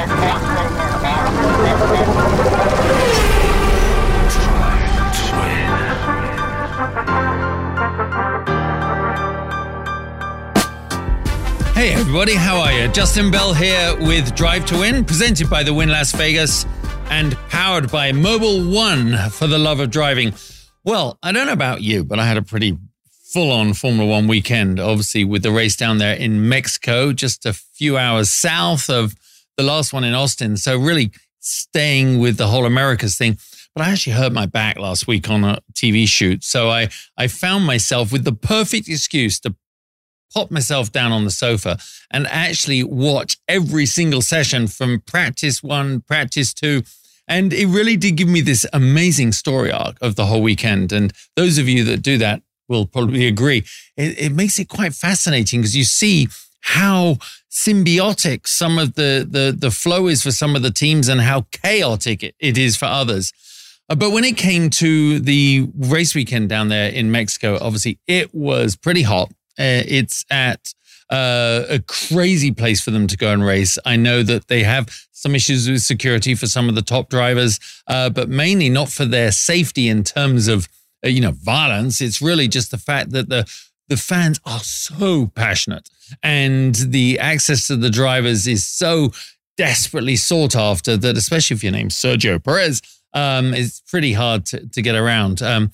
Hey everybody, how are you? Justin Bell here with Drive to Wynn, presented by the Wynn Las Vegas and powered by Mobil One for the love of driving. Well, I don't know about you, but I had a pretty full on Formula One weekend, obviously, with the race down there in Mexico, just a few hours south of the last one in Austin. So, really staying with the whole Americas thing. But I actually hurt my back last week on a TV shoot. So, I, I found myself with the perfect excuse to pop myself down on the sofa and actually watch every single session from practice one, practice two. And it really did give me this amazing story arc of the whole weekend. And those of you that do that will probably agree. It, it makes it quite fascinating because you see how symbiotic some of the, the, the flow is for some of the teams and how chaotic it, is for others. Uh, but when it came to the race weekend down there in Mexico, obviously it was pretty hot. Uh, it's at uh, a crazy place for them to go and race. I know that they have some issues with security for some of the top drivers, uh, but mainly not for their safety in terms of uh, you know violence. It's really just the fact that the the fans are so passionate and the access to the drivers is so desperately sought after that, especially if your name's Sergio Perez, um, it's pretty hard to, to get around. Um,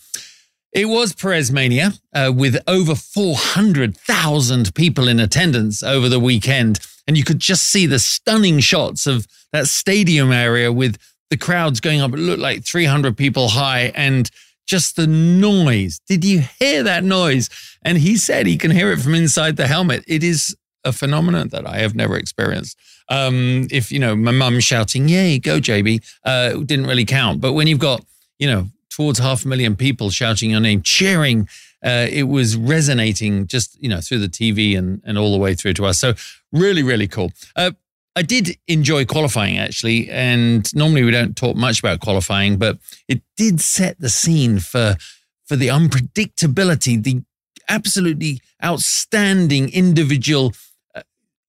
it was Perez Mania uh, with over 400,000 people in attendance over the weekend. And you could just see the stunning shots of that stadium area with the crowds going up. It looked like 300 people high and just the noise. Did you hear that noise? And he said he can hear it from inside the helmet. It is a phenomenon that I have never experienced. Um, if, you know, my mum shouting, yay, go JB, uh, didn't really count. But when you've got, you know, towards half a million people shouting your name, cheering. Uh, it was resonating just you know through the TV and and all the way through to us. So really, really cool. Uh, I did enjoy qualifying actually, and normally we don't talk much about qualifying, but it did set the scene for for the unpredictability, the absolutely outstanding individual uh,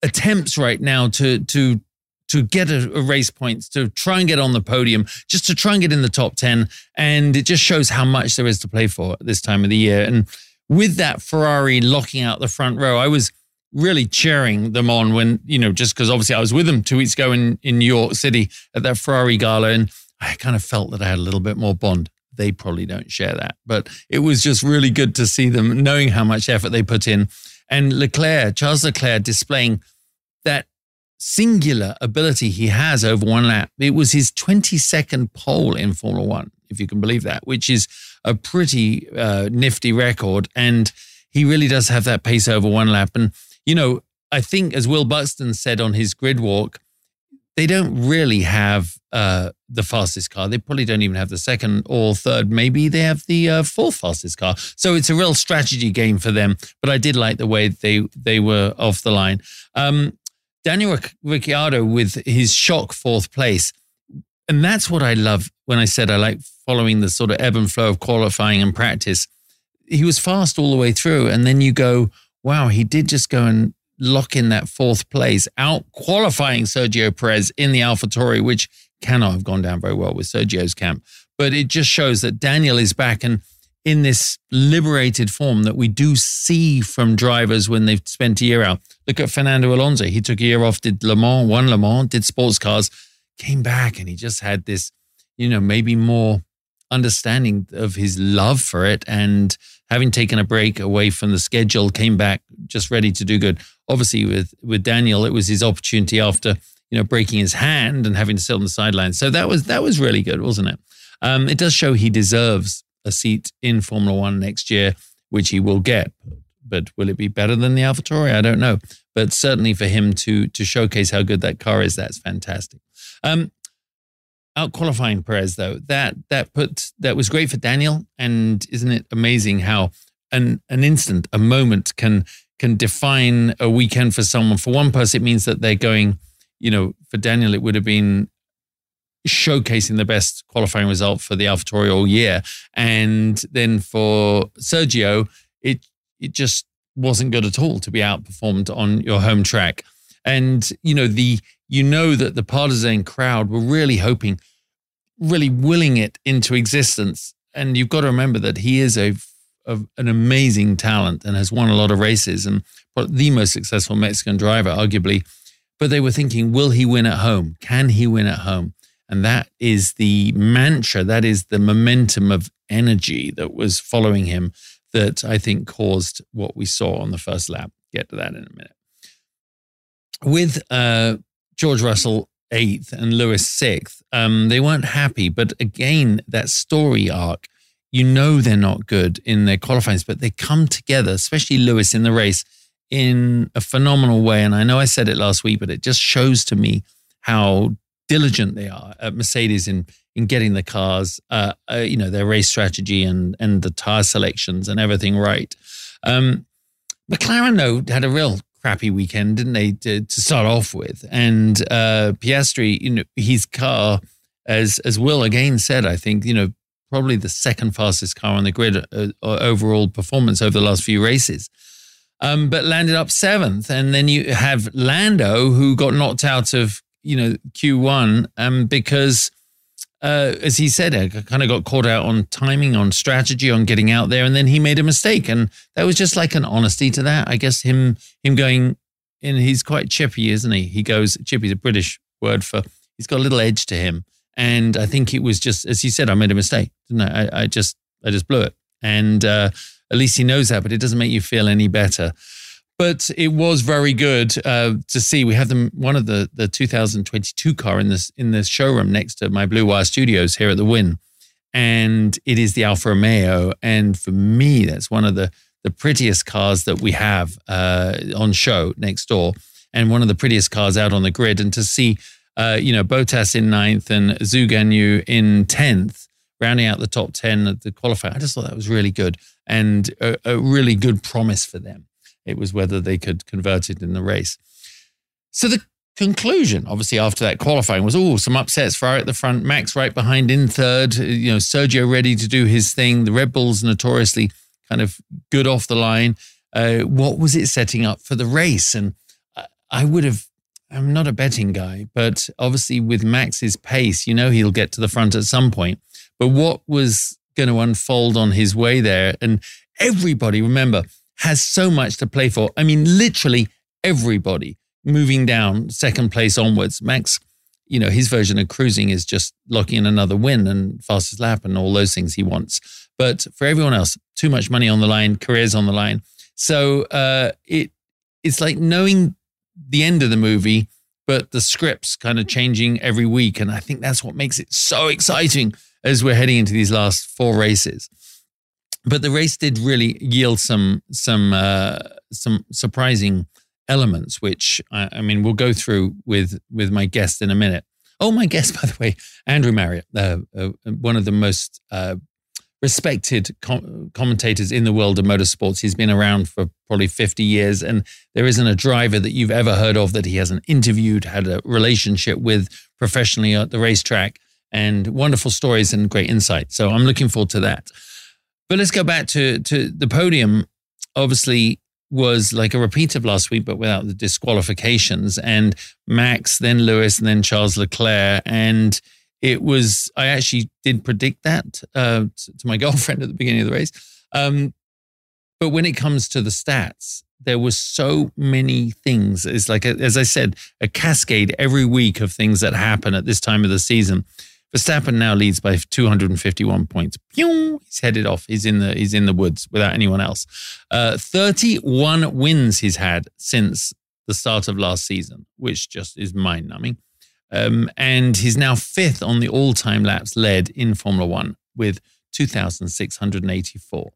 attempts right now to to to get a, a, race points, to try and get on the podium, just to try and get in the top 10. And it just shows how much there is to play for at this time of the year. And with that Ferrari locking out the front row, I was really cheering them on when, you know, just because obviously I was with them two weeks ago in, in New York City at that Ferrari gala. And I kind of felt that I had a little bit more bond. They probably don't share that, but it was just really good to see them knowing how much effort they put in. And Leclerc, Charles Leclerc displaying that singular ability he has over one lap. It was his 22nd pole in Formula One, if you can believe that, which is a pretty uh, nifty record. And he really does have that pace over one lap. And, you know, I think, as Will Buxton said on his grid walk, they don't really have uh, the fastest car. They probably don't even have the second or third. Maybe they have the uh, fourth fastest car. So it's a real strategy game for them. But I did like the way they they were off the line. Um, Daniel Ricciardo with his shock fourth place. And that's what I love when I said I like following the sort of ebb and flow of qualifying and practice. He was fast all the way through. And then you go, wow, he did just go and lock in that fourth place, out qualifying Sergio Perez in the AlphaTauri, which cannot have gone down very well with Sergio's camp. But it just shows that Daniel is back. And in this liberated form that we do see from drivers when they've spent a year out. Look at Fernando Alonso. He took a year off, did Le Mans, won Le Mans, did sports cars, came back, and he just had this, you know, maybe more understanding of his love for it. And having taken a break away from the schedule, came back just ready to do good. Obviously, with with Daniel, it was his opportunity after you know breaking his hand and having to sit on the sidelines. So that was that was really good, wasn't it? Um, it does show he deserves a seat in Formula One next year, which he will get. But will it be better than the AlphaTauri? I don't know. But certainly for him to to showcase how good that car is, that's fantastic. Um, out qualifying Perez though, that that put that was great for Daniel. And isn't it amazing how an an instant, a moment can can define a weekend for someone. For one person, it means that they're going. You know, for Daniel, it would have been showcasing the best qualifying result for the AlphaTauri all year. And then for Sergio, it it just wasn't good at all to be outperformed on your home track. And, you know, the, you know that the partisan crowd were really hoping, really willing it into existence. And you've got to remember that he is a, a an amazing talent and has won a lot of races and the most successful Mexican driver, arguably. But they were thinking, will he win at home? Can he win at home? And that is the mantra, that is the momentum of energy that was following him that I think caused what we saw on the first lap. Get to that in a minute. With uh, George Russell eighth and Lewis sixth, um, they weren't happy. But again, that story arc, you know they're not good in their qualifying, but they come together, especially Lewis in the race, in a phenomenal way. And I know I said it last week, but it just shows to me how diligent they are at Mercedes in in getting the cars, uh, uh, you know, their race strategy and and the tire selections and everything right. Um, McLaren though had a real crappy weekend, didn't they, to, to start off with? And uh, Piastri, you know, his car, as as Will again said, I think you know probably the second fastest car on the grid uh, overall performance over the last few races um, but landed up seventh. And then you have Lando, who got knocked out of you know Q1 um, because, uh, as he said, I kind of got caught out on timing, on strategy, on getting out there, and then he made a mistake, and that was just like an honesty to that. I guess him him going, and he's quite chippy, isn't he? He goes chippy, the British word for he's got a little edge to him. And I think it was just, as he said, I made a mistake, didn't I? I, I just, I just blew it. And uh, at least he knows that, but it doesn't make you feel any better. But it was very good uh, to see. We have them one of the the 2022 car in this in this showroom next to my Blue Wire Studios here at the Wynn, and it is the Alfa Romeo. And for me, that's one of the the prettiest cars that we have uh, on show next door, and one of the prettiest cars out on the grid. And to see, uh, you know, Bottas in ninth and Zhou Guanyu in tenth, rounding out the top ten at the qualifier. I just thought that was really good and a, a really good promise for them. It was whether they could convert it in the race. So the conclusion, obviously, after that qualifying was, oh, some upsets. Ferrari at the front, Max right behind in third, you know, Sergio ready to do his thing. The Red Bulls notoriously kind of good off the line. Uh, what was it setting up for the race? And I would have, I'm not a betting guy, but obviously with Max's pace, you know, he'll get to the front at some point. But what was going to unfold on his way there. And everybody, remember, has so much to play for. I mean, literally everybody moving down second place onwards. Max, you know, his version of cruising is just locking in another win and fastest lap and all those things he wants. But for everyone else, too much money on the line, careers on the line. So uh, it it's like knowing the end of the movie, but the scripts kind of changing every week. And I think that's what makes it so exciting as we're heading into these last four races. But the race did really yield some some uh, some surprising elements, which I, I, mean we'll go through with with my guest in a minute. Oh, my guest, by the way, Andrew Marriott, uh, uh, one of the most uh, respected com- commentators in the world of motorsports. He's been around for probably 50 years, and there isn't a driver that you've ever heard of that he hasn't interviewed, had a relationship with professionally at the racetrack and wonderful stories and great insight. So I'm looking forward to that. But let's go back to to the podium. Obviously, was like a repeat of last week, but without the disqualifications. And Max, then Lewis, and then Charles Leclerc. And it was I actually did predict that uh, to my girlfriend at the beginning of the race. Um, but when it comes to the stats, there were so many things. It's like, a, as I said, a cascade every week of things that happen at this time of the season. Verstappen now leads by 251 points. Pew! He's headed off. He's in the he's in the woods without anyone else. Uh, 31 wins he's had since the start of last season, which just is mind numbing. Um, and he's now fifth on the all time laps led in Formula One with 2,684.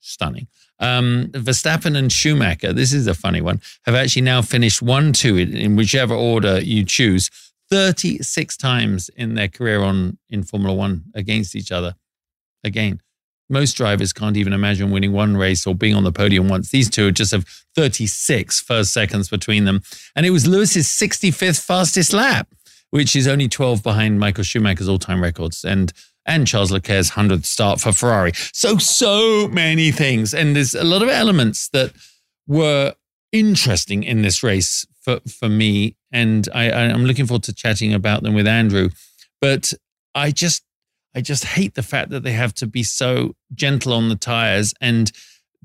Stunning. Um, Verstappen and Schumacher, this is a funny one, have actually now finished 1 2 in whichever order you choose 36 times in their career on in Formula One against each other. Again, most drivers can't even imagine winning one race or being on the podium once. These two just have 36 first seconds between them. And it was Lewis's 65th fastest lap, which is only 12 behind Michael Schumacher's all time records and, and Charles Leclerc's 100th start for Ferrari. So, so many things. And there's a lot of elements that were interesting in this race for, for me. And I, I'm looking forward to chatting about them with Andrew. But I just I just hate the fact that they have to be so gentle on the tires. And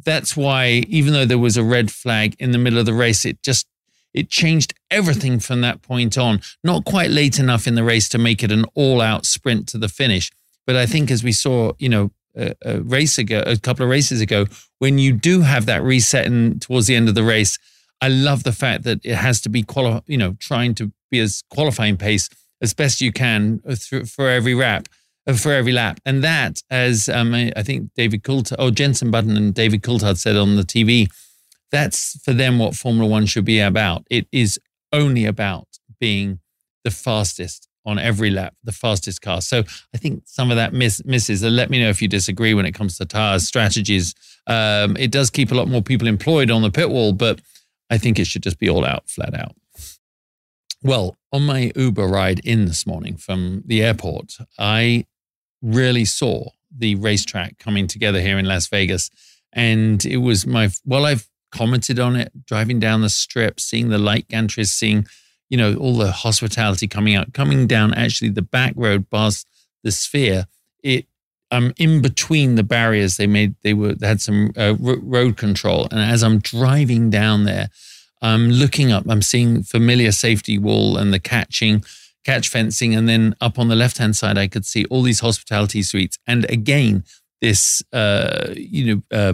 that's why, even though there was a red flag in the middle of the race, it just it changed everything from that point on. Not quite late enough in the race to make it an all-out sprint to the finish, but I think as we saw, you know, a, a race ago, a couple of races ago, when you do have that reset towards the end of the race, I love the fact that it has to be quali- you know, trying to be as qualifying pace as best you can for every lap, uh, for every lap, and that, as um, I think David Coulthard, or Jenson Button and David Coulthard said on the TV, that's for them what Formula One should be about. It is only about being the fastest on every lap, the fastest car. So I think some of that miss, misses. let me know if you disagree when it comes to tires strategies. Um, it does keep a lot more people employed on the pit wall, but I think it should just be all out, flat out. Well, on my Uber ride in this morning from the airport, I really saw the racetrack coming together here in Las Vegas. And it was my, well, I've commented on it, driving down the strip, seeing the light gantries, seeing, you know, all the hospitality coming out, coming down actually the back road past the sphere. It, I'm in between the barriers. They made, they were, they had some uh, road control. And as I'm driving down there, I'm looking up, I'm seeing familiar safety wall and the catching, catch fencing. And then up on the left hand side, I could see all these hospitality suites. And again, this, uh, you know, uh,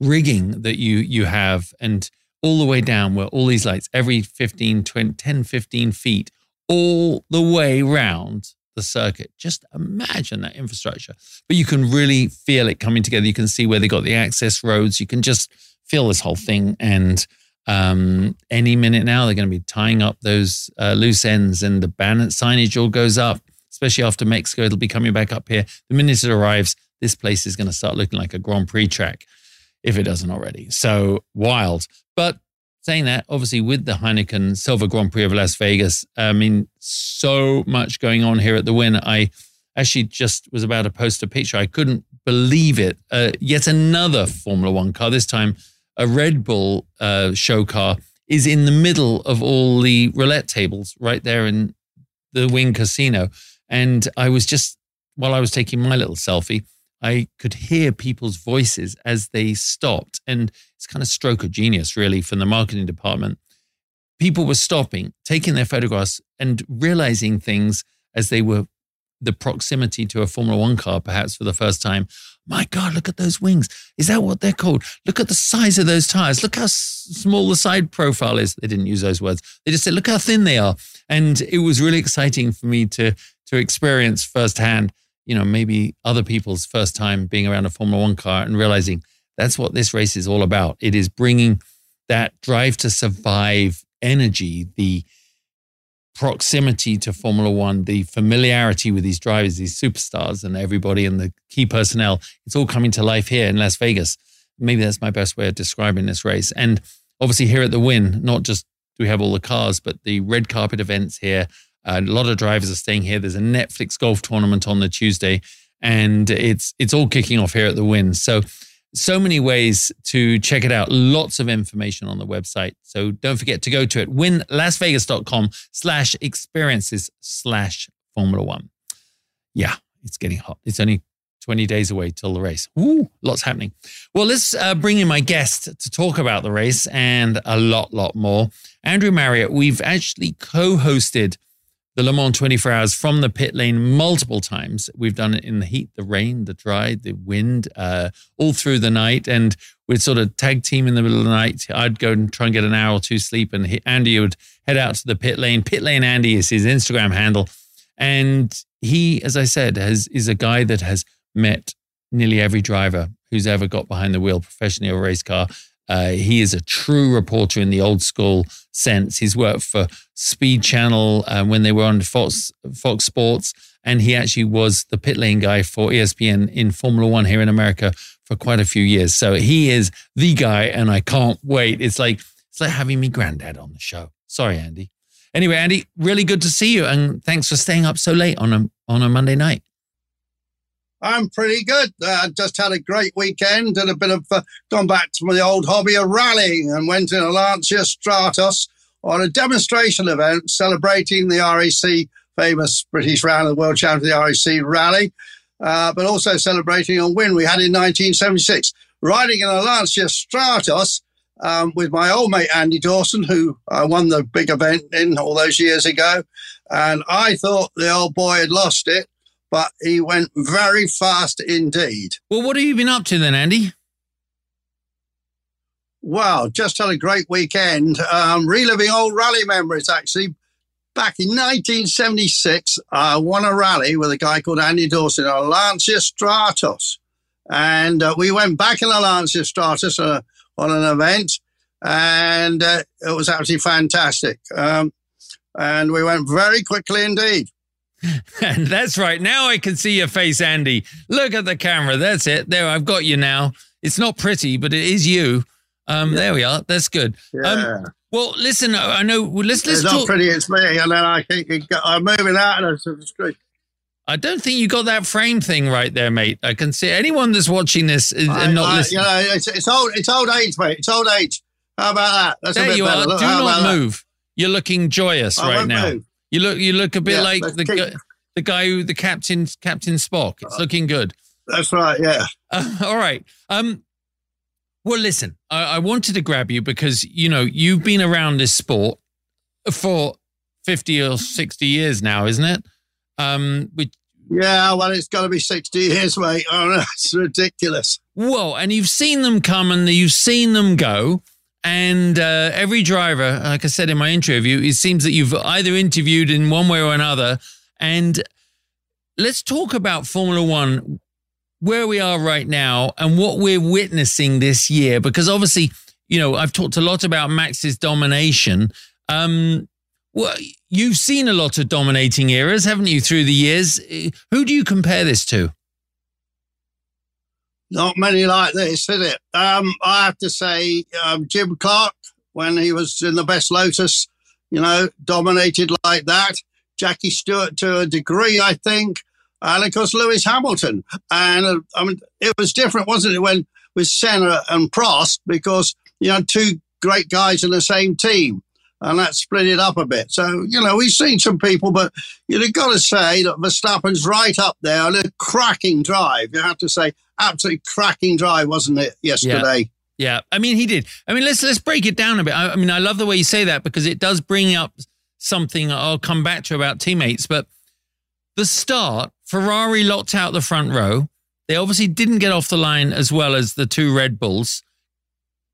rigging that you you have and all the way down where all these lights every 15 20, 10 15 feet all the way round the circuit. Just imagine that infrastructure. But you can really feel it coming together. You can see where they got the access roads. You can just feel this whole thing. And um, any minute now they're going to be tying up those uh, loose ends and the banner signage all goes up especially after mexico. It'll be coming back up here. The minute it arrives this place is going to start looking like a grand prix track if it doesn't already. So wild. But saying that, obviously, with the Heineken Silver Grand Prix of Las Vegas, I mean, so much going on here at the Wynn. I actually just was about to post a picture. I couldn't believe it. Uh, yet another Formula One car, this time a Red Bull uh, show car, is in the middle of all the roulette tables right there in the Wynn Casino. And I was just, while I was taking my little selfie, I could hear people's voices as they stopped. And it's kind of stroke of genius, really, from the marketing department. People were stopping, taking their photographs, and realizing things as they were the proximity to a Formula One car, perhaps for the first time. My God, look at those wings. Is that what they're called? Look at the size of those tires. Look how s- small the side profile is. They didn't use those words. They just said, look how thin they are. And it was really exciting for me to, to experience firsthand you know, maybe other people's first time being around a Formula One car and realizing that's what this race is all about. It is bringing that drive to survive energy, the proximity to Formula One, the familiarity with these drivers, these superstars, and everybody and the key personnel. It's all coming to life here in Las Vegas. Maybe that's my best way of describing this race. And obviously, here at the Wynn, not just do we have all the cars, but the red carpet events here, a lot of drivers are staying here. There's a Netflix golf tournament on the Tuesday, and it's it's all kicking off here at the Wynn. So so many ways to check it out. Lots of information on the website. So don't forget to go to it. Wynnlasvegas.com slash experiences slash Formula One. Yeah, it's getting hot. It's only 20 days away till the race. Ooh, lots happening. Well, let's uh, bring in my guest to talk about the race and a lot, lot more. Andrew Marriott, we've actually co hosted the Le Mans 24 hours from the pit lane multiple times. We've done it in the heat, the rain, the dry, the wind, uh, all through the night. And we'd sort of tag team in the middle of the night. I'd go and try and get an hour or two sleep, and he, Andy would head out to the pit lane. Pit lane Andy is his Instagram handle. And he, as I said, has, is a guy that has met nearly every driver who's ever got behind the wheel professionally of a race car. Uh, he is a true reporter in the old school sense. He's worked for Speed Channel uh, when they were on Fox Fox Sports, and he actually was the pit lane guy for ESPN in Formula One here in America for quite a few years. So he is the guy, and I can't wait. It's like it's like having me granddad on the show. Sorry, Andy. Anyway, Andy, really good to see you, and thanks for staying up so late on a on a Monday night. I'm pretty good. Uh, just had a great weekend and a bit of uh, gone back to my old hobby of rallying and went in a Lancia Stratos on a demonstration event celebrating the RAC famous British round of the world champion of the RAC rally, uh, but also celebrating a win we had in 1976. Riding in a Lancia Stratos um, with my old mate Andy Dawson, who I won the big event in all those years ago. And I thought the old boy had lost it, but he went very fast indeed. Well, what have you been up to then, Andy? Well, just had a great weekend, um, reliving old rally memories actually. Back in 1976, I won a rally with a guy called Andy Dawson, a Lancia Stratos. And uh, we went back in a Lancia Stratos uh, on an event, and uh, it was absolutely fantastic. Um, and we went very quickly indeed. And that's right. Now I can see your face, Andy. Look at the camera. That's it. There, I've got you now. It's not pretty, but it is you. Um, yeah. There we are. That's good. Um, yeah. Um, well, listen. I know. Let's let's it's talk. not pretty. It's me, and then I think I'm moving out of the street. I don't think you got that frame thing right there, mate. I can see anyone that's watching this and not I, listening. You know, it's, it's old. It's old age, mate. It's old age. How about that? That's there you better. are. Look, Do not move. That? You're looking joyous I right now. Move. You look. You look a bit yeah, like the keep... the guy who the captain Captain Spock. It's looking good. That's right. Yeah. Uh, all right. Um. Well, listen. I, I wanted to grab you because you know you've been around this sport for fifty or sixty years now, isn't it? Um. Which yeah, well, it's got to be 60 years, mate. Oh, no, it's ridiculous. Whoa, and you've seen them come and you've seen them go. And uh, every driver, like I said in my interview, it seems that you've either interviewed in one way or another. And let's talk about Formula One, where we are right now and what we're witnessing this year. Because obviously, you know, I've talked a lot about Max's domination. Um, well, you've seen a lot of dominating eras, haven't you, through the years? Who do you compare this to? Not many like this, is it? Um, I have to say, um, Jim Clark, when he was in the best Lotus, you know, dominated like that. Jackie Stewart to a degree, I think. And of course, Lewis Hamilton. And uh, I mean, it was different, wasn't it, when with Senna and Prost, because you had two great guys in the same team and that split it up a bit. So, you know, we've seen some people, but you've got to say that Verstappen's right up there on a cracking drive. You have to say, absolutely cracking drive, wasn't it, yesterday? Yeah. Yeah, I mean he did. I mean let's let's break it down a bit. I, I mean I love the way you say that because it does bring up something I'll come back to about teammates. But the start, Ferrari locked out the front row. They obviously didn't get off the line as well as the two Red Bulls.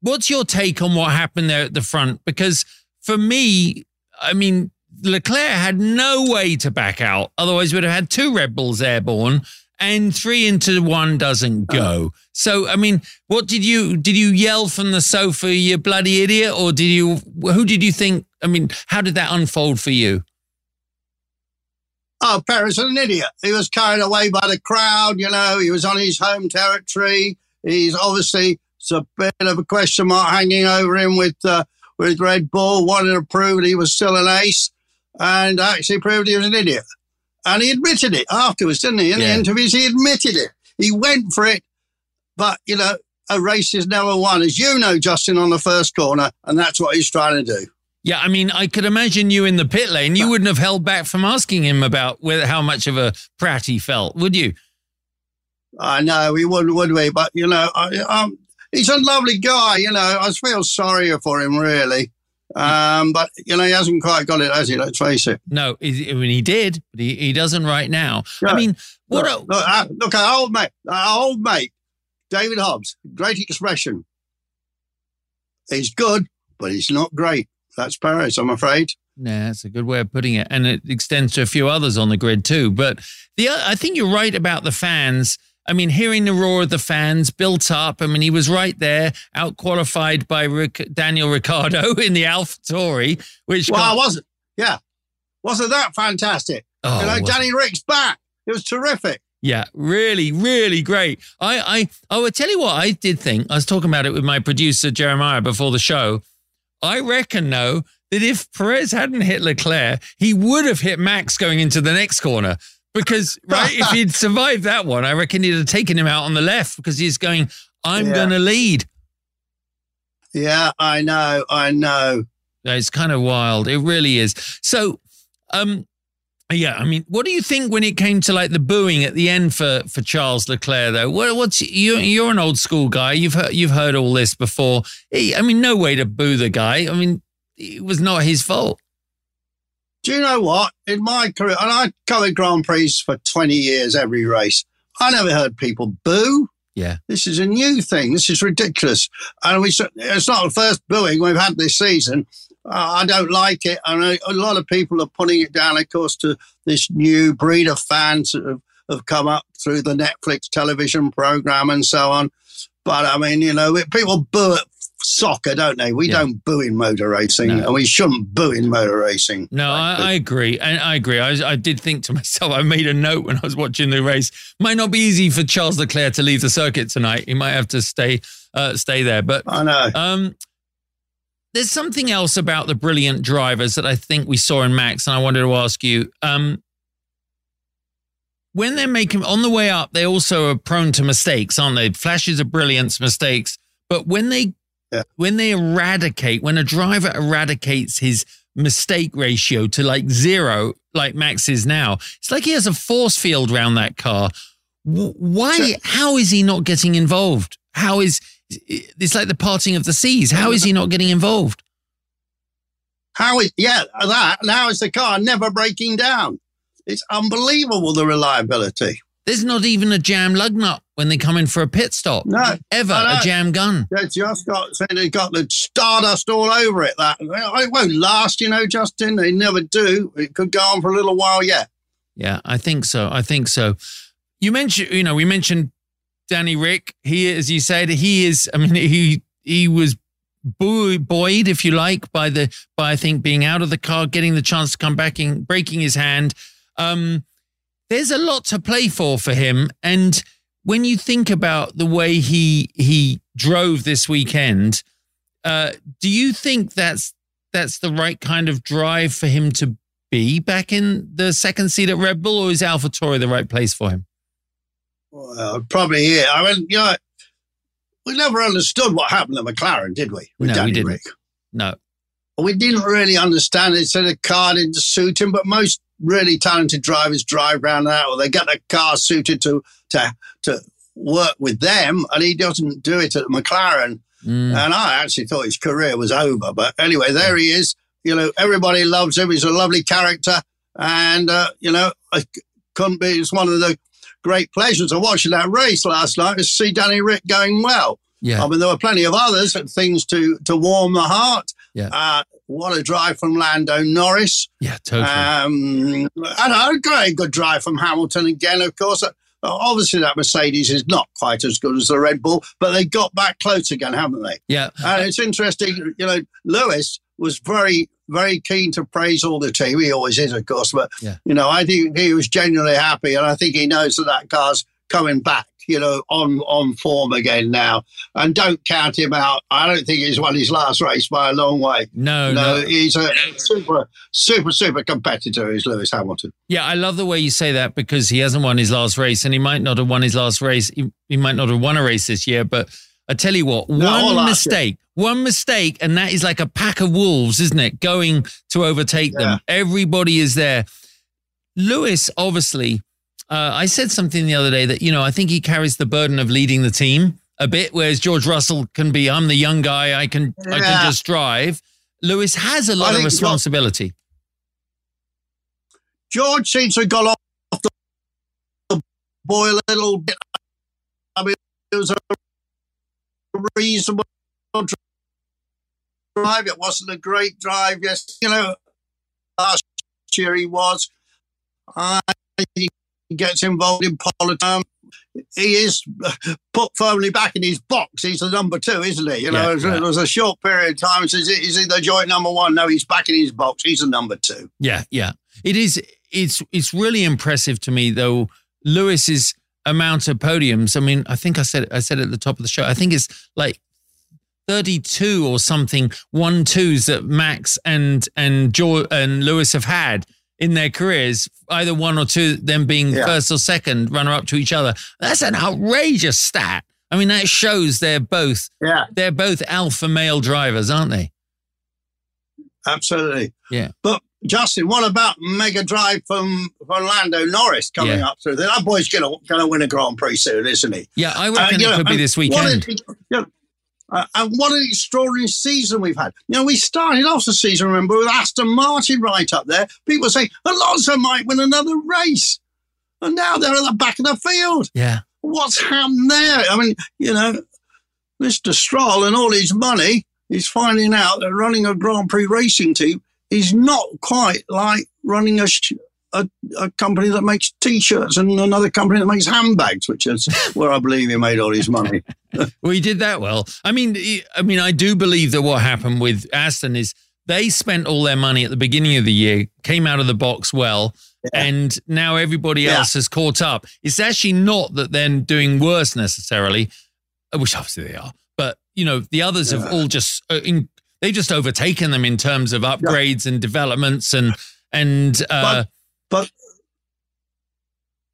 What's your take on what happened there at the front? Because for me, I mean, Leclerc had no way to back out. Otherwise, we'd have had two Red Bulls airborne and three into one doesn't go. So, I mean, what did you did you yell from the sofa, you bloody idiot, or did you? Who did you think? I mean, how did that unfold for you? Oh, Perez is an idiot. He was carried away by the crowd. You know, he was on his home territory. He's obviously it's a bit of a question mark hanging over him with. Uh, with Red Bull, wanted to prove he was still an ace, and actually proved he was an idiot. And he admitted it afterwards, didn't he? In yeah. the interviews, he admitted it. He went for it, but you know, a race is never won, as you know, Justin, on the first corner, and that's what he's trying to do. Yeah, I mean, I could imagine you in the pit lane. You wouldn't have held back from asking him about whether, how much of a prat he felt, would you? I know we wouldn't, would we? But you know, I, um, he's a lovely guy. You know, I feel sorry for him really. Um, but you know, he hasn't quite got it, has he? Let's face it. No, I mean he did, but he, he doesn't right now. Yeah. I mean, what? Look, a- look, uh, look, our old mate, our old mate, David Hobbs. Great expression. He's good, but he's not great. That's Perez, I'm afraid. Yeah, that's a good way of putting it, and it extends to a few others on the grid too. But the I think you're right about the fans I mean, hearing the roar of the fans built up. I mean, he was right there, out qualified by Rick, Daniel Ricciardo in the Alpha Tauri, which. Well, got, wasn't. Yeah. Wasn't that fantastic? Oh, you know, Danny Rick's back. It was terrific. Yeah, really, really great. I, I, I would tell you what I did think. I was talking about it with my producer Jeremiah before the show. I reckon, though, that if Perez hadn't hit Leclerc, he would have hit Max going into the next corner because right, if he'd survived that one, I reckon he'd have taken him out on the left because he's going. I'm Yeah. going to lead. Yeah, I know, I know. It's kind of wild. It really is. So, um, yeah, I mean, what do you think when it came to like the booing at the end for for Charles Leclerc? Though, what, what's you? You're an old school guy. You've heard you've heard all this before. He- I mean, no way to boo the guy. I mean, it was not his fault. Do you know what? In my career, and I covered Grand Prix for 20 years, every race, I never heard people boo. Yeah. This is a new thing. This is ridiculous. And we, it's not the first booing we've had this season. Uh, I don't like it. And a, a lot of people are putting it down, of course, to this new breed of fans that have, have come up through the Netflix television program and so on. But I mean, you know, people boo at soccer, don't they? We Yeah. don't boo in motor racing, No. and we shouldn't boo in motor racing. No, I, I agree. And I agree. I, I did think to myself, I made a note when I was watching the race. Might not be easy for Charles Leclerc to leave the circuit tonight. He might have to stay uh, stay there. But I know. um, there's something else about the brilliant drivers that I think we saw in Max, and I wanted to ask you. Um, when they're making on the way up, they also are prone to mistakes, aren't they? Flashes of brilliance, mistakes. But when they Yeah. when they eradicate, when a driver eradicates his mistake ratio to like zero, like Max is now, it's like he has a force field around that car. Why? Sure. How is he not getting involved? How is it's like the parting of the seas? How is he not getting involved? How is yeah that? And how is the car never breaking down? It's unbelievable the reliability. There's not even a jam lug nut when they come in for a pit stop. No, Ever a jam gun. they just got so they got the stardust all over it. That it won't last, you know, Justin. They never do. It could go on for a little while yet. Yeah, I think so. I think so. You mentioned, you know, we mentioned Danny Rick. He, as you said, he is. I mean, he he was buoy- buoyed, if you like, by the by. I think being out of the car, getting the chance to come back in, breaking his hand. Um, there's a lot to play for for him, and when you think about the way he he drove this weekend, uh, do you think that's that's the right kind of drive for him to be back in the second seat at Red Bull, or is AlphaTauri the right place for him? Well, probably yeah. I mean, you know, we never understood what happened to McLaren, did we? With No, we didn't. Rick? No. we didn't really understand it. So the car didn't suit him, but most really talented drivers drive around that, or they get the car suited to to to work with them, and he doesn't do it at McLaren. Mm, And I actually thought his career was over, but anyway, there he is. You know, everybody loves him. He's a lovely character, and uh, you know, I couldn't be. It's one of the great pleasures of watching that race last night is to see Danny Rick going well. yeah. I mean, there were plenty of others and things to to warm the heart. Yeah. Uh, what a drive from Lando Norris. yeah, totally. Um, and a great good drive from Hamilton again, of course. Uh, obviously, that Mercedes is not quite as good as the Red Bull, but they got back close again, haven't they? yeah. And it's interesting, you know, Lewis was very, very keen to praise all the team. He always is, of course, but, Yeah. you know, I think he was genuinely happy. And I think he knows that that car's coming back, you know, on, on form again now. And don't count him out. I don't think he's won his last race by a long way. No, no, no. he's a super, super, super competitor, is Lewis Hamilton. Yeah, I love the way you say that because he hasn't won his last race and he might not have won his last race. He, he might not have won a race this year, but I tell you what, or one last year. mistake, one mistake, and that is like a pack of wolves, isn't it? Going to overtake them. Everybody is there. Lewis, obviously, uh, I said something the other day that, you know, I think he carries the burden of leading the team a bit, whereas George Russell can be, I'm the young guy, I can I can just drive. Lewis has a lot of responsibility. George seems to have got off the boil a little bit. I mean, it was a reasonable drive. It wasn't a great drive. Yes, you know, last year he was. I he gets involved in politics. Um, he is uh, put firmly back in his box. He's the number two, isn't he? You know, Yeah, it was- yeah. it was a short period of time. Is he the joint number one? No, he's back in his box. He's the number two. Yeah, yeah. It is it's it's really impressive to me though Lewis's amount of podiums. I mean, I think I said I said at the top of the show. I think it's like 32 or something one twos that Max and and Joe and Lewis have had in their careers, either one or two, them being Yeah. first or second runner up to each other. That's an outrageous stat. I mean, that shows they're both Yeah, they're both alpha male drivers, aren't they? absolutely. Yeah. But Justin, what about Mega Drive from, from Lando Norris coming Yeah. up through? That boy's gonna gonna win a Grand Prix soon, isn't he? Yeah, I Uh, reckon you it know, could be this weekend. you know, uh, and what an extraordinary season we've had. You know, we started off the season, remember, with Aston Martin right up there. People saying Alonso might win another race. And now they're at the back of the field. yeah. What's happened there? I mean, you know, Mr. Stroll and all his money is finding out that running a Grand Prix racing team is not quite like running a, a, a company that makes T-shirts and another company that makes handbags, which is where I believe he made all his money. Well, he did that well. I mean, I mean, I do believe that what happened with Aston is they spent all their money at the beginning of the year, came out of the box well, and now everybody Yeah. else has caught up. It's actually not that they're doing worse necessarily, uh, which obviously they are, but you know, the others have all just uh, in, they've just overtaken them in terms of upgrades and developments and and uh, but-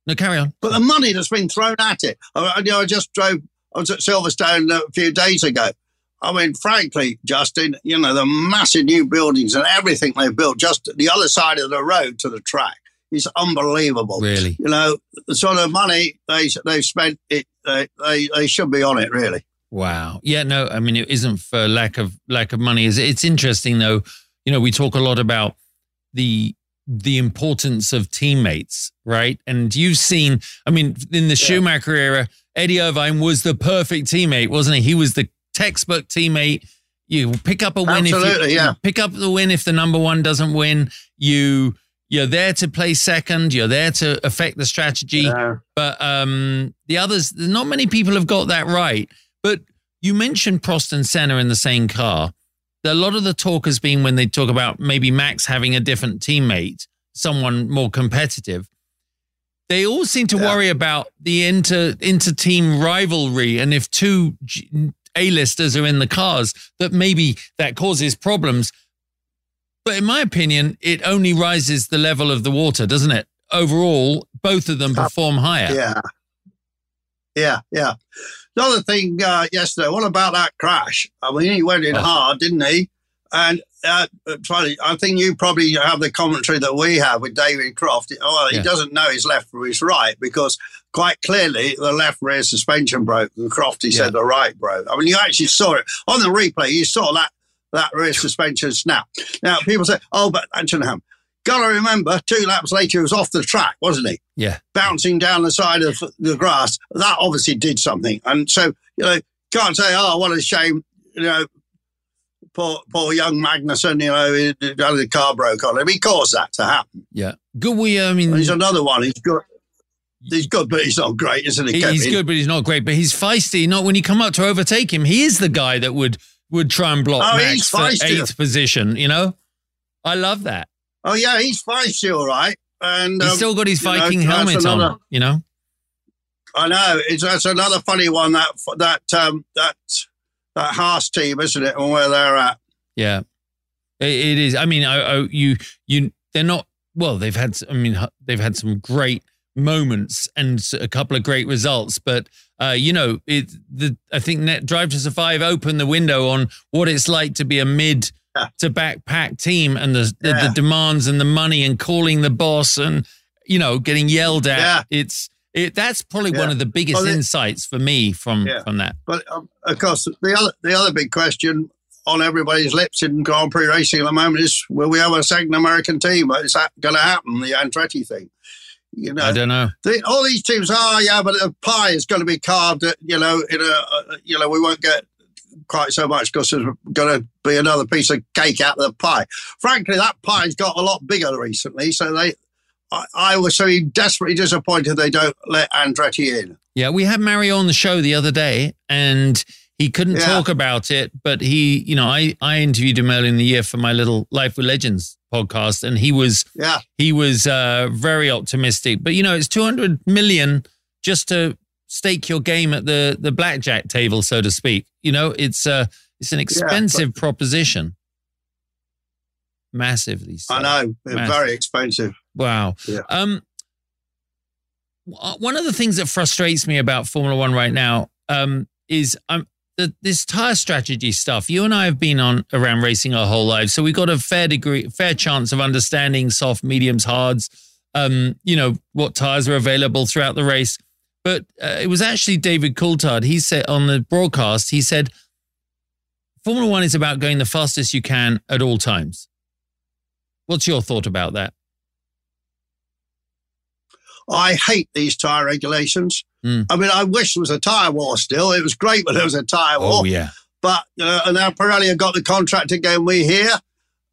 no, carry on. But the money that's been thrown at it. I, I- you know, I just drove. I was at Silverstone a few days ago. I mean, frankly, Justin, you know, the massive new buildings and everything they've built just the other side of the road to the track is unbelievable. Really, You know, the sort of money they they've spent, it they, they they should be on it really. Wow. Yeah, no, I mean it isn't for lack of lack of money. Is it's interesting though. You know, we talk a lot about the the importance of teammates, right? And you've seen, I mean, in the Schumacher era, Eddie Irvine was the perfect teammate, wasn't he? He was the textbook teammate. You pick up a win if Absolutely, you yeah. pick up the win if the number one doesn't win. You you're there to play second. You're there to affect the strategy but um, the others, not many people have got that right. But you mentioned Prost and Senna in the same car. A lot of the talk has been when they talk about maybe Max having a different teammate, someone more competitive. They all seem to Yeah. worry about the inter inter team rivalry, and if two A listers are in the cars, that maybe that causes problems. But in my opinion, it only rises the level of the water, doesn't it? Overall, both of them perform higher. Yeah. Yeah, yeah. The other thing uh, yesterday, what about that crash? I mean, he went in Oh. hard, didn't he? And uh, funny, I think you probably have the commentary that we have with David Croft. Well, he Yeah. doesn't know his left from his right because quite clearly the left rear suspension broke and Crofty Yeah. said the right broke. I mean, you actually saw it on the replay. You saw that that rear suspension snap. Now, people say, oh, but Antonham, got to remember, two laps later, he was off the track, wasn't he? Yeah. bouncing down the side of the grass, that obviously did something. And so, you know, can't say, oh, what a shame, you know, poor, poor young Magnussen, you know, he- he- the car broke on him. He caused that to happen. Yeah. Good. We, um, I mean, He's another one. He's good. He's good, but he's not great, isn't he? Kevin? he's good, but he's not great. But he's feisty. Not when you come up to overtake him, he is the guy that would would try and block Oh, Max he's for eighth position. You know, I love that. Oh, yeah, he's feisty, all right. And He's um, still got his you know, Viking helmet on. You know, I know it's that's another funny one that that um, that that Haas team, isn't it? And where they're at. yeah, it, it is. I mean, I, I, you you they're not. Well, they've had. I mean, they've had some great moments and a couple of great results, but. Uh, you know, it. The I think Net Drive to Survive opened the window on what it's like to be a mid. To backpack team and the, the Yeah. the demands and the money and calling the boss and you know getting yelled at. Yeah. It's it. That's probably one of the biggest Well, insights for me from Yeah. from that. But um, of course, the other the other big question on everybody's lips in Grand Prix racing at the moment is: Will we have a second American team? Is that going to happen? The Andretti thing, you know. I don't know. the, all these teams, oh yeah, but the pie is going to be carved. At, you know, in a uh, you know, we won't get quite so much because there's going to be another piece of cake out of the pie. Frankly, that pie's got a lot bigger recently, so they. I, I was so desperately disappointed they don't let Andretti in. Yeah, we had Mario on the show the other day, and he couldn't Yeah. talk about it. But he, you know, I I interviewed him early in the year for my little Life with Legends podcast, and he was Yeah, he was uh, very optimistic. But you know, it's two hundred million just to stake your game at the the blackjack table, so to speak. You know, it's uh it's an expensive proposition. Massively. These. I know. Massive. very expensive. Wow. Yeah. Um, one of the things that frustrates me about Formula One right now um, is um, the, this tire strategy stuff. You and I have been on around racing our whole lives, so we got a fair degree, fair chance of understanding soft, mediums, hards. Um, you know what tires are available throughout the race. But uh, it was actually David Coulthard. He said on the broadcast, he said, "Formula One is about going the fastest you can at all times." What's your thought about that? I hate these tyre regulations. Mm. I mean, I wish there was a tyre war still. It was great when there was a tyre war. Oh yeah. But you know, and now Pirelli have got the contract again. We here,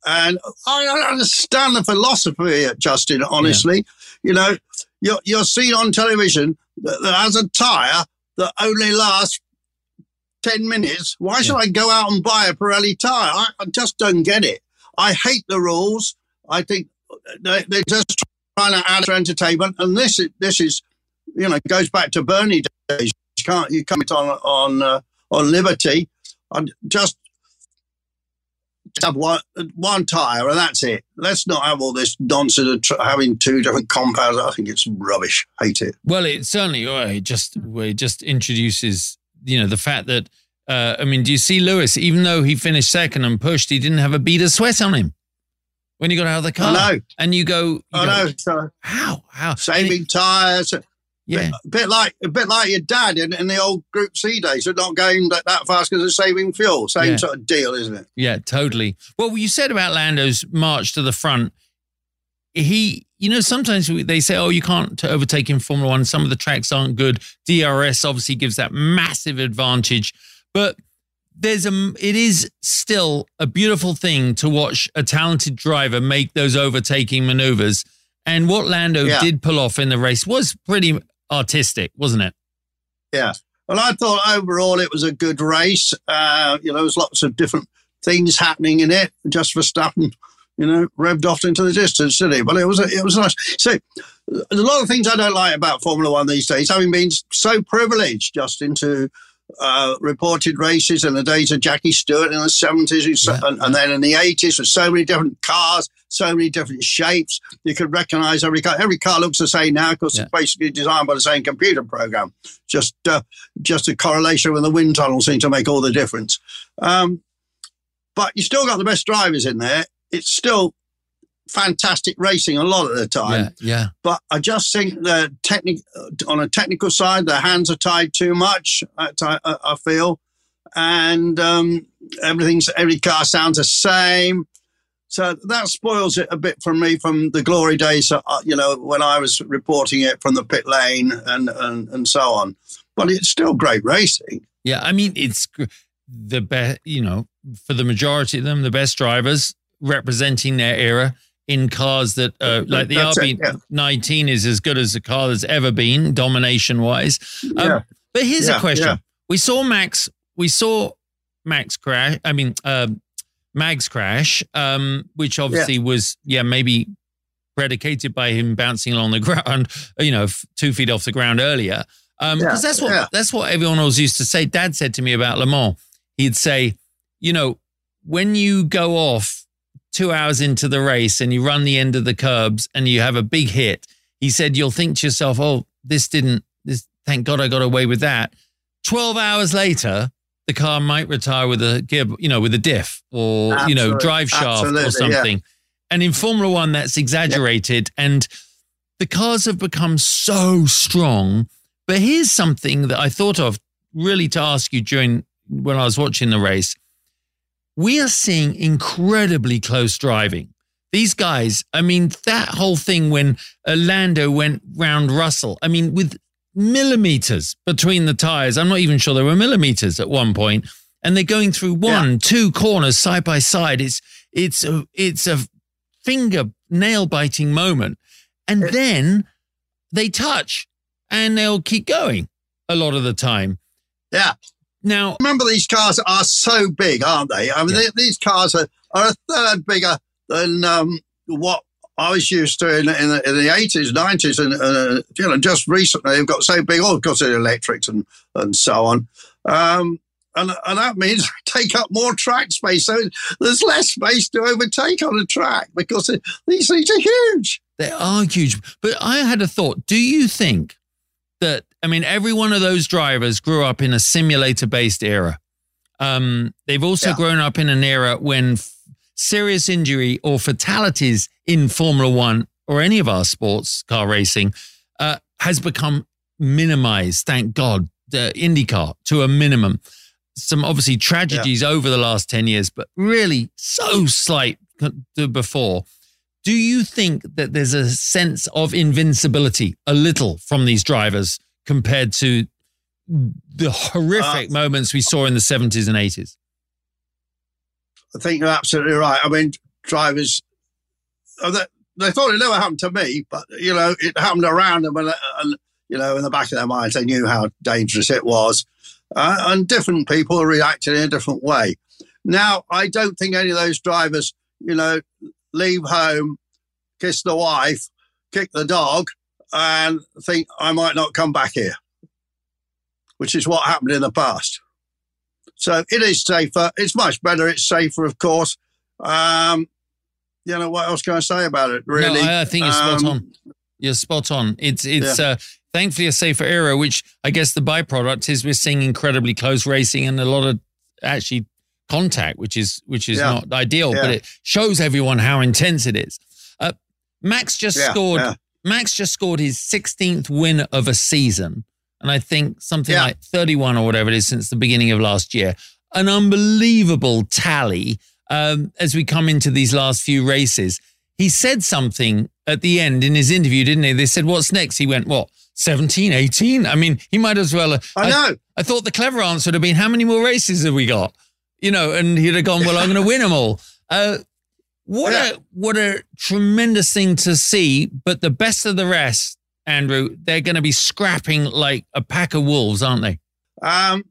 and I don't understand the philosophy, Justin. Honestly, you know, you're you're seen on television that, that has a tyre that only lasts ten minutes. Why should Yeah. I go out and buy a Pirelli tyre? I, I just don't get it. I hate the rules. I think they, they're just trying to add to entertainment, and this is this is, you know, goes back to Bernie days. You can't you come on on uh, on Liberty. I just have one one tire and that's it. Let's not have all this nonsense of tr- having two different compounds. I think it's rubbish. Hate it. Well, it certainly well, it just well, it just introduces you know the fact that uh, I mean, do you see Lewis? Even though he finished second and pushed, he didn't have a bead of sweat on him when he got out of the car. I know. And you go, you I go, know. So how how And saving it- tires. Yeah, A bit like a bit like your dad in, in the old Group C days. They're not going that, that fast because they're saving fuel. Same Yeah. sort of deal, isn't it? yeah, totally. Well, you said about Lando's march to the front. He, you know, sometimes they say, "Oh, you can't overtake in Formula One. Some of the tracks aren't good." DRS obviously gives that massive advantage, but there's a it is still a beautiful thing to watch a talented driver make those overtaking maneuvers and what lando Yeah. did pull off in the race was pretty artistic wasn't it Yeah. Well, I thought overall it was a good race. Uh, you know, there was lots of different things happening in it. Just for Verstappen, you know, revved off into the distance, didn't he? But it was it was nice. So there's a lot of things I don't like about Formula One these days. Having been so privileged, Justin, to uh, reported races in the days of Jackie Stewart in the 70s Yeah. and, and then in the 80s with so many different cars, so many different shapes. You could recognize every car. Every car looks the same now because Yeah. it's basically designed by the same computer program. Just uh, just a correlation with the wind tunnel seemed to make all the difference. Um, but you still got the best drivers in there. It's still fantastic racing a lot of the time. yeah yeah But I just think the technic on a technical side, their hands are tied too much. I, I, I feel, and um, everything's every car sounds the same. So that spoils it a bit for me from the glory days, uh, you know, when I was reporting it from the pit lane and, and, and so on. But it's still great racing. Yeah, I mean it's the best, you know, for the majority of them, the best drivers representing their era in cars that, uh, like the That's RB19 is as good as a car that's ever been, domination wise. Um, Yeah. But here's a question: yeah. We saw Max, we saw Max crash. I mean, um Mag's crash, um, which obviously was, yeah, maybe predicated by him bouncing along the ground, you know, two feet off the ground earlier. Um, Yeah, because that's what yeah. that's what everyone always used to say. Dad said to me about Le Mans. He'd say, you know, when you go off two hours into the race and you run the end of the curbs and you have a big hit, he said you'll think to yourself, "Oh, this didn't. This thank God I got away with that." Twelve hours later, the car might retire with a gear, you know, with a diff or you know, drive shaft or absolutely, yeah. something. And in Formula One, that's exaggerated, and the cars have become so strong. But here's something that I thought of really to ask you during when I was watching the race. We are seeing incredibly close driving. These guys, I mean, that whole thing when uh, Lando went round Russell, I mean, with millimeters between the tires, I'm not even sure there were millimeters at one point, and they're going through one, two corners side by side. It's it's a it's a finger nail biting moment, and then they touch and they'll keep going a lot of the time. Yeah. Now, Remember, these cars are so big, aren't they? I mean, Yeah. they, these cars are, are a third bigger than um, what I was used to in, in, the, in the 80s, 90s, and uh, you know, just recently they've got so big, all because of the electrics and, and so on. Um, and, and that means take up more track space. So there's less space to overtake on a track because these things are huge. They are huge. But I had a thought. Do you think that, I mean, every one of those drivers grew up in a simulator based era? Um, they've also yeah. grown up in an era when f- serious injury or fatalities in Formula One or any of our sports car racing uh, has become minimized, thank God, the IndyCar to a minimum. Some obviously tragedies yeah. over the last 10 years, but really so slight before. Do you think that there's a sense of invincibility a little from these drivers compared to the horrific uh, moments we saw in the 70s and 80s? I think you're absolutely right. I mean, drivers, uh, they, they thought it never happened to me, but, you know, it happened around them. And, and you know, in the back of their minds, they knew how dangerous it was. Uh, and different people reacted in a different way. Now, I don't think any of those drivers, you know, leave home, kiss the wife, kick the dog, and think I might not come back here, which is what happened in the past. So it is safer. It's much better. It's safer, of course. Um, you know what else can I say about it? Really, no, I think you're um, spot on. You're spot on. It's it's yeah. uh, thankfully a safer era, which I guess the byproduct is we're seeing incredibly close racing and a lot of actually contact, which is which is yeah. not ideal, yeah. but it shows everyone how intense it is. Uh, Max just scored. Max just scored his 16th win of a season, and I think something like 31 or whatever it is since the beginning of last year. An unbelievable tally um, as we come into these last few races. He said something at the end in his interview, didn't he? They said, What's next? He went, What, 17, 18? I mean, he might as well. Uh, I know. I, I, thought the clever answer would have been, How many more races have we got? You know, and he'd have gone, Well, I'm going to win them all. Uh, what yeah. a what a tremendous thing to see! But the best of the rest, Andrew, they're going to be scrapping like a pack of wolves, aren't they? Um,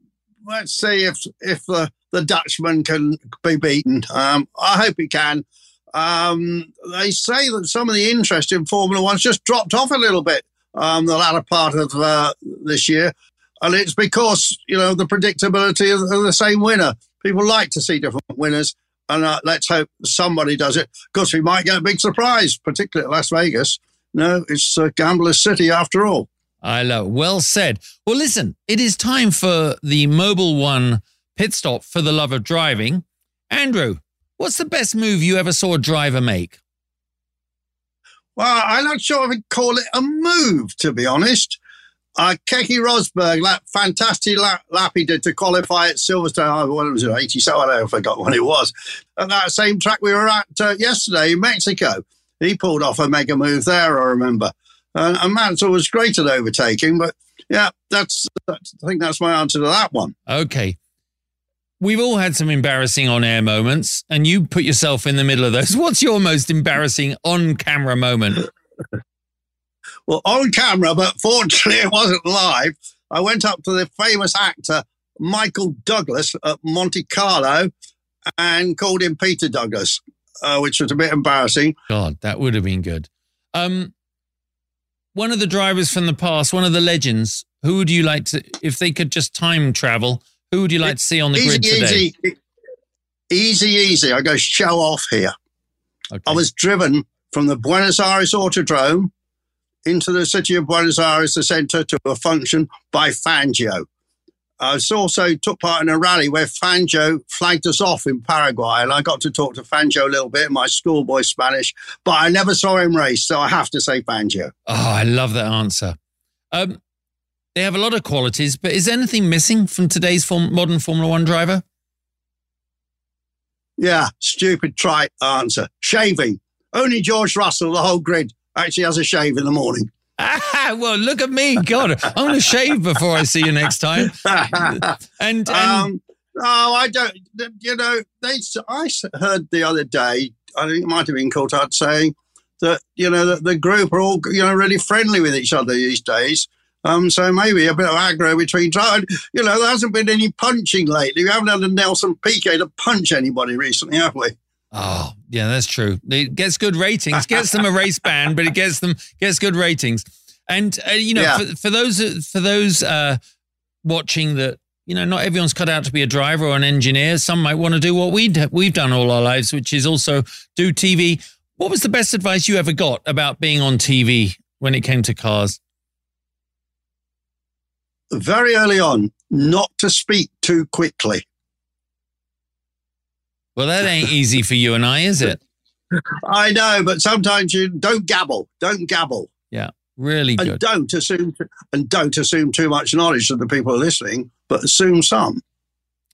let's see if if the the Dutchman can be beaten. Um, I hope he can. Um, they say that some of the interest in Formula One's just dropped off a little bit um, the latter part of uh, this year. And it's because, you know, the predictability of, of, the same winner. People like to see different winners. And uh, let's hope somebody does it. Because we might get a big surprise, particularly at Las Vegas. No, it's a gambler's city after all. I love. Well said. Well, listen, it is time for the Mobil One pit stop for the love of driving. Andrew, What's the best move you ever saw a driver make? Well, I'm not sure I'd call it a move, to be honest. Uh, Keke Rosberg, that fantastic lap, lap, he did to qualify at Silverstone, what was it, 87? I don't forgot when it was. At that same track we were at uh, yesterday in Mexico. He pulled off a mega move there, I remember. Uh, and Mansell was great at overtaking, but yeah, that's, that's I think that's my answer to that one. Okay we've all had some embarrassing on air moments, and you put yourself in the middle of those. What's your most embarrassing on camera moment? Well, on camera, but fortunately it wasn't live. I went up to the famous actor Michael Douglas at Monte Carlo and called him Peter Douglas, uh, which was a bit embarrassing. God, that would have been good. Um, one of the drivers from the past, one of the legends, who would you like to, if they could just time travel, who would you like to see on the easy, grid today? Easy, easy, easy. I go show off here. Okay. I was driven from the Buenos Aires Autodrome into the city of Buenos Aires, the centre, to a function by Fangio. I also took part in a rally where Fangio flagged us off in Paraguay, and I got to talk to Fangio a little bit in my schoolboy Spanish, but I never saw him race, so I have to say Fangio. Oh, I love that answer. Um, they have a lot of qualities, but is anything missing from today's form, modern Formula One driver? Yeah, stupid trite answer. Shaving. Only George Russell, the whole grid, actually has a shave in the morning. Ah, well, look at me. God, I'm going to shave before I see you next time. And, and um, oh, I don't, you know, they, I heard the other day, I think it might have been Coulthard saying that, you know, that the group are all, you know, really friendly with each other these days. Um, so maybe a bit of aggro between. You know, there hasn't been any punching lately. We haven't had a Nelson Piquet to punch anybody recently, have we? Oh, yeah, that's true. It gets good ratings, gets them a race ban, but it gets them gets good ratings. And uh, you know, yeah. for, for, those for those uh, watching that you know, not everyone's cut out to be a driver or an engineer. Some might want to do what we we've done all our lives, which is also do TV. What was the best advice you ever got about being on TV when it came to cars? Very early on, not to speak too quickly. Well, that ain't easy for you and I, is it? I know, but sometimes you don't gabble. Don't gabble. Yeah, really good. And don't assume and don't assume too much knowledge of the people listening, but assume some.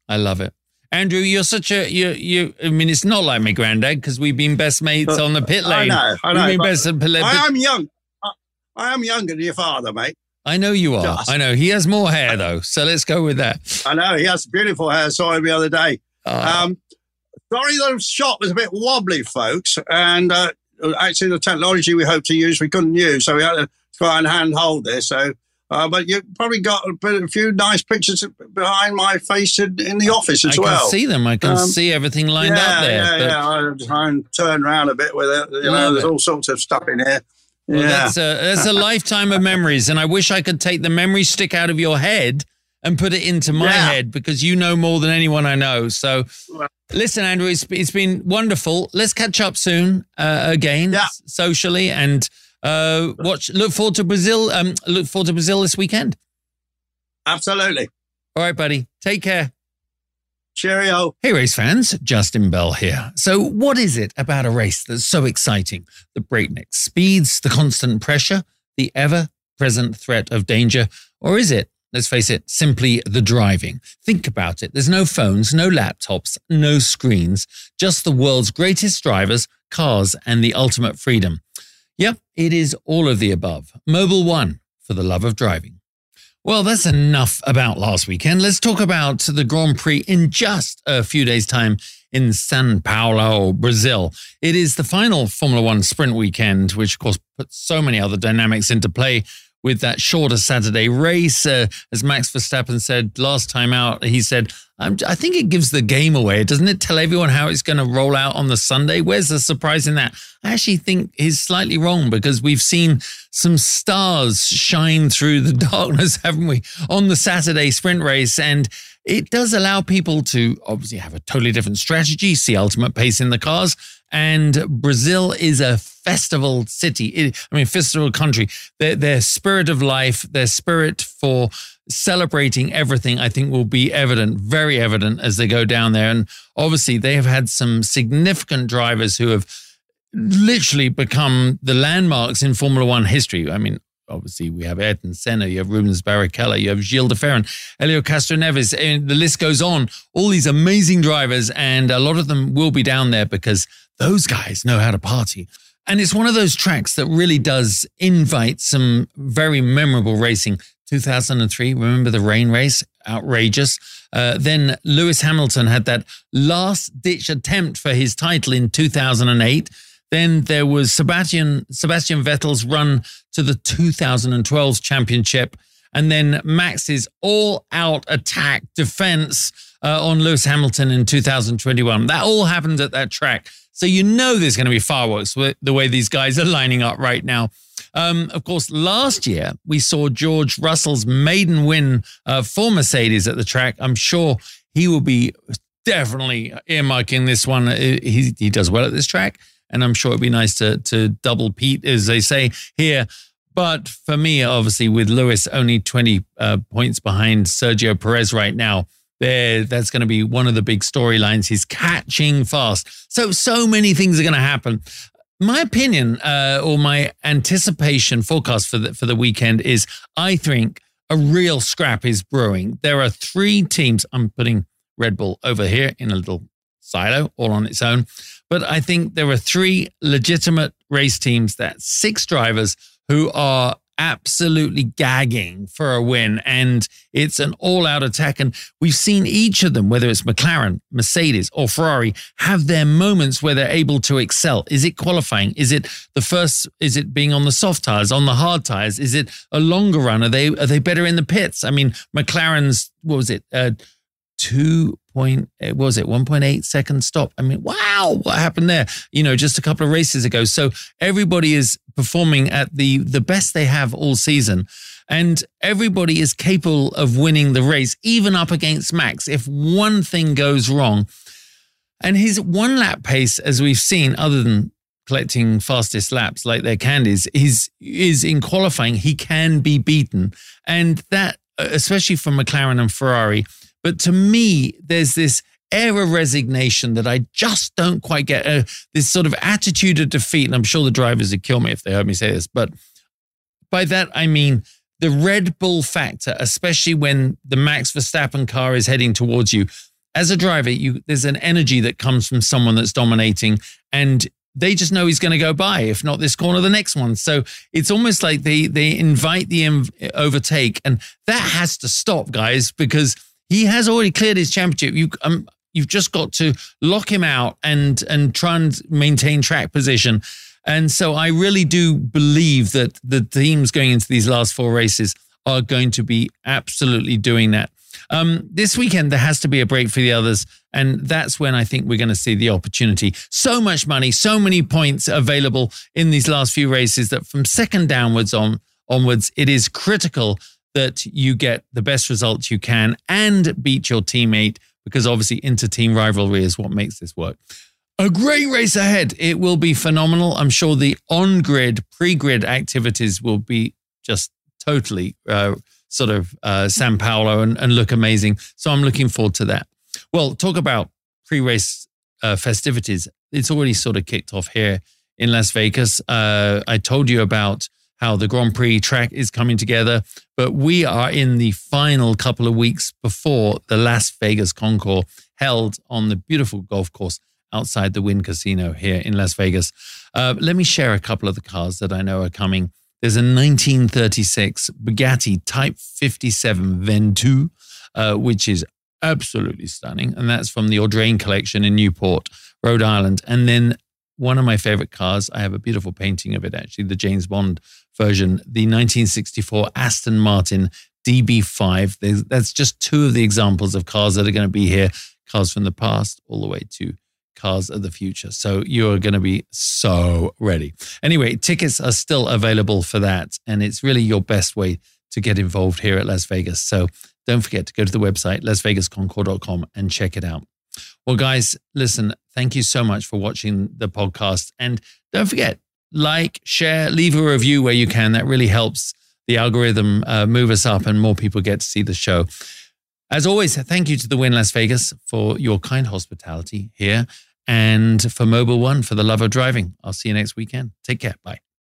I love it. Andrew, you're such a you you. I mean, it's not like my granddad because we've been best mates but, on the pit lane. I know, I know. We've been best pit lane. I am young. I, I, am younger than your father, mate. I know you are. Just. I know he has more hair though, so let's go with that. I know he has beautiful hair. Saw him the other day. Uh, um, sorry, the shot was a bit wobbly, folks, and uh, actually the technology we hoped to use we couldn't use, so we had to try and handhold this. So uh, but you probably got a, bit, a, few nice pictures behind my face in, in the office as I well. I can see them. I can um, see everything lined yeah, up there. Yeah, but... yeah. I try and turn around a bit with it. You know, there's all sorts of stuff in here. Well, yeah. that's a, that's a lifetime of memories, and I wish I could take the memory stick out of your head and put it into my yeah. head because you know more than anyone I know. So, listen, Andrew, it's, it's been wonderful. Let's catch up soon uh, again, yeah. socially, and uh, watch. Look forward to Brazil. Um, look forward to Brazil this weekend. Absolutely. All right, buddy. Take care. Cheerio. Hey, race fans. Justin Bell here. So, what is it about a race that's so exciting? The breakneck speeds, the constant pressure, the ever present threat of danger? Or is it, let's face it, simply the driving? Think about it. There's no phones, no laptops, no screens, just the world's greatest drivers, cars, and the ultimate freedom. Yep, it is all of the above. Mobil One for the love of driving. Well, that's enough about last weekend. Let's talk about the Grand Prix in just a few days' time in Sao Paulo, Brazil. It is the final Formula One sprint weekend, which, of course, puts so many other dynamics into play with that shorter Saturday race. Uh, as Max Verstappen said last time out, he said, I think it gives the game away. Doesn't it tell everyone how it's going to roll out on the Sunday? Where's the surprise in that? I actually think he's slightly wrong because we've seen some stars shine through the darkness, haven't we, on the Saturday sprint race. And it does allow people to obviously have a totally different strategy, see ultimate pace in the cars. And Brazil is a festival city. I mean, festival country. Their, their spirit of life, their spirit for celebrating everything, I think will be evident, very evident as they go down there. And obviously, they have had some significant drivers who have literally become the landmarks in Formula One history. I mean, obviously, we have Ayrton Senna, you have Rubens Barrichello, you have Gil de Ferran, Helio Castroneves, and the list goes on. All these amazing drivers, and a lot of them will be down there because those guys know how to party. And it's one of those tracks that really does invite some very memorable racing. 2003, remember the rain race? Outrageous. Uh, then Lewis Hamilton had that last ditch attempt for his title in 2008. Then there was Sebastian, Sebastian Vettel's run to the 2012 championship. And then Max's all out attack defense uh, on Lewis Hamilton in 2021. That all happened at that track. So you know there's going to be fireworks with the way these guys are lining up right now. Um, of course, last year we saw George Russell's maiden win uh, for Mercedes at the track. I'm sure he will be definitely earmarking this one. Uh, he, he does well at this track, and I'm sure it'd be nice to to double Pete, as they say here. But for me, obviously, with Lewis only 20 uh, points behind Sergio Perez right now, there that's going to be one of the big storylines. He's catching fast. So, so many things are going to happen. My opinion uh, or my anticipation forecast for the, for the weekend is I think a real scrap is brewing. There are three teams. I'm putting Red Bull over here in a little silo all on its own. But I think there are three legitimate race teams that six drivers who are absolutely gagging for a win. And it's an all out attack. And we've seen each of them, whether it's McLaren, Mercedes, or Ferrari, have their moments where they're able to excel. Is it qualifying? Is it the first? Is it being on the soft tires, on the hard tires? Is it a longer run? Are they are they better in the pits? I mean, McLaren's what was it? Uh, two point eh, it was it 1.8 second stop? I mean wow what happened there? You know just a couple of races ago. So everybody is performing at the the best they have all season. And everybody is capable of winning the race even up against max if one thing goes wrong. And his one lap pace as we've seen other than collecting fastest laps like their candies is is in qualifying. He can be beaten. And that especially from McLaren and Ferrari but to me, there's this air of resignation that I just don't quite get. Uh, this sort of attitude of defeat. And I'm sure the drivers would kill me if they heard me say this. But by that, I mean the Red Bull factor, especially when the Max Verstappen car is heading towards you. As a driver, you there's an energy that comes from someone that's dominating, and they just know he's going to go by, if not this corner, the next one. So it's almost like they they invite the overtake, and that has to stop, guys, because he has already cleared his championship. You um, you've just got to lock him out and and try and maintain track position. And so I really do believe that the teams going into these last four races are going to be absolutely doing that. Um, this weekend, there has to be a break for the others. And that's when I think we're going to see the opportunity. So much money, so many points available in these last few races that from second downwards on onwards, it is critical that you get the best results you can and beat your teammate because obviously inter team rivalry is what makes this work. A great race ahead. It will be phenomenal. I'm sure the on grid, pre grid activities will be just totally uh, sort of uh, San Paulo and, and, look amazing. So I'm looking forward to that. Well, talk about pre race uh, festivities. It's already sort of kicked off here in Las Vegas. Uh, I told you about how the Grand Prix track is coming together. But we are in the final couple of weeks before the Las Vegas Concours held on the beautiful golf course outside the Wynn Casino here in Las Vegas. Uh, let me share a couple of the cars that I know are coming. There's a 1936 Bugatti Type 57 Ventoux, uh, which is absolutely stunning. And that's from the Audrain collection in Newport, Rhode Island. And then one of my favorite cars. I have a beautiful painting of it, actually, the James Bond version, the 1964 Aston Martin DB5. There's, that's just two of the examples of cars that are going to be here cars from the past all the way to cars of the future. So you're going to be so ready. Anyway, tickets are still available for that. And it's really your best way to get involved here at Las Vegas. So don't forget to go to the website, lasvegasconcours.com, and check it out. Well, guys, listen, thank you so much for watching the podcast. And don't forget, like, share, leave a review where you can. That really helps the algorithm uh, move us up and more people get to see the show. As always, thank you to the Wynn Las Vegas for your kind hospitality here and for Mobil One for the love of driving. I'll see you next weekend. Take care. Bye.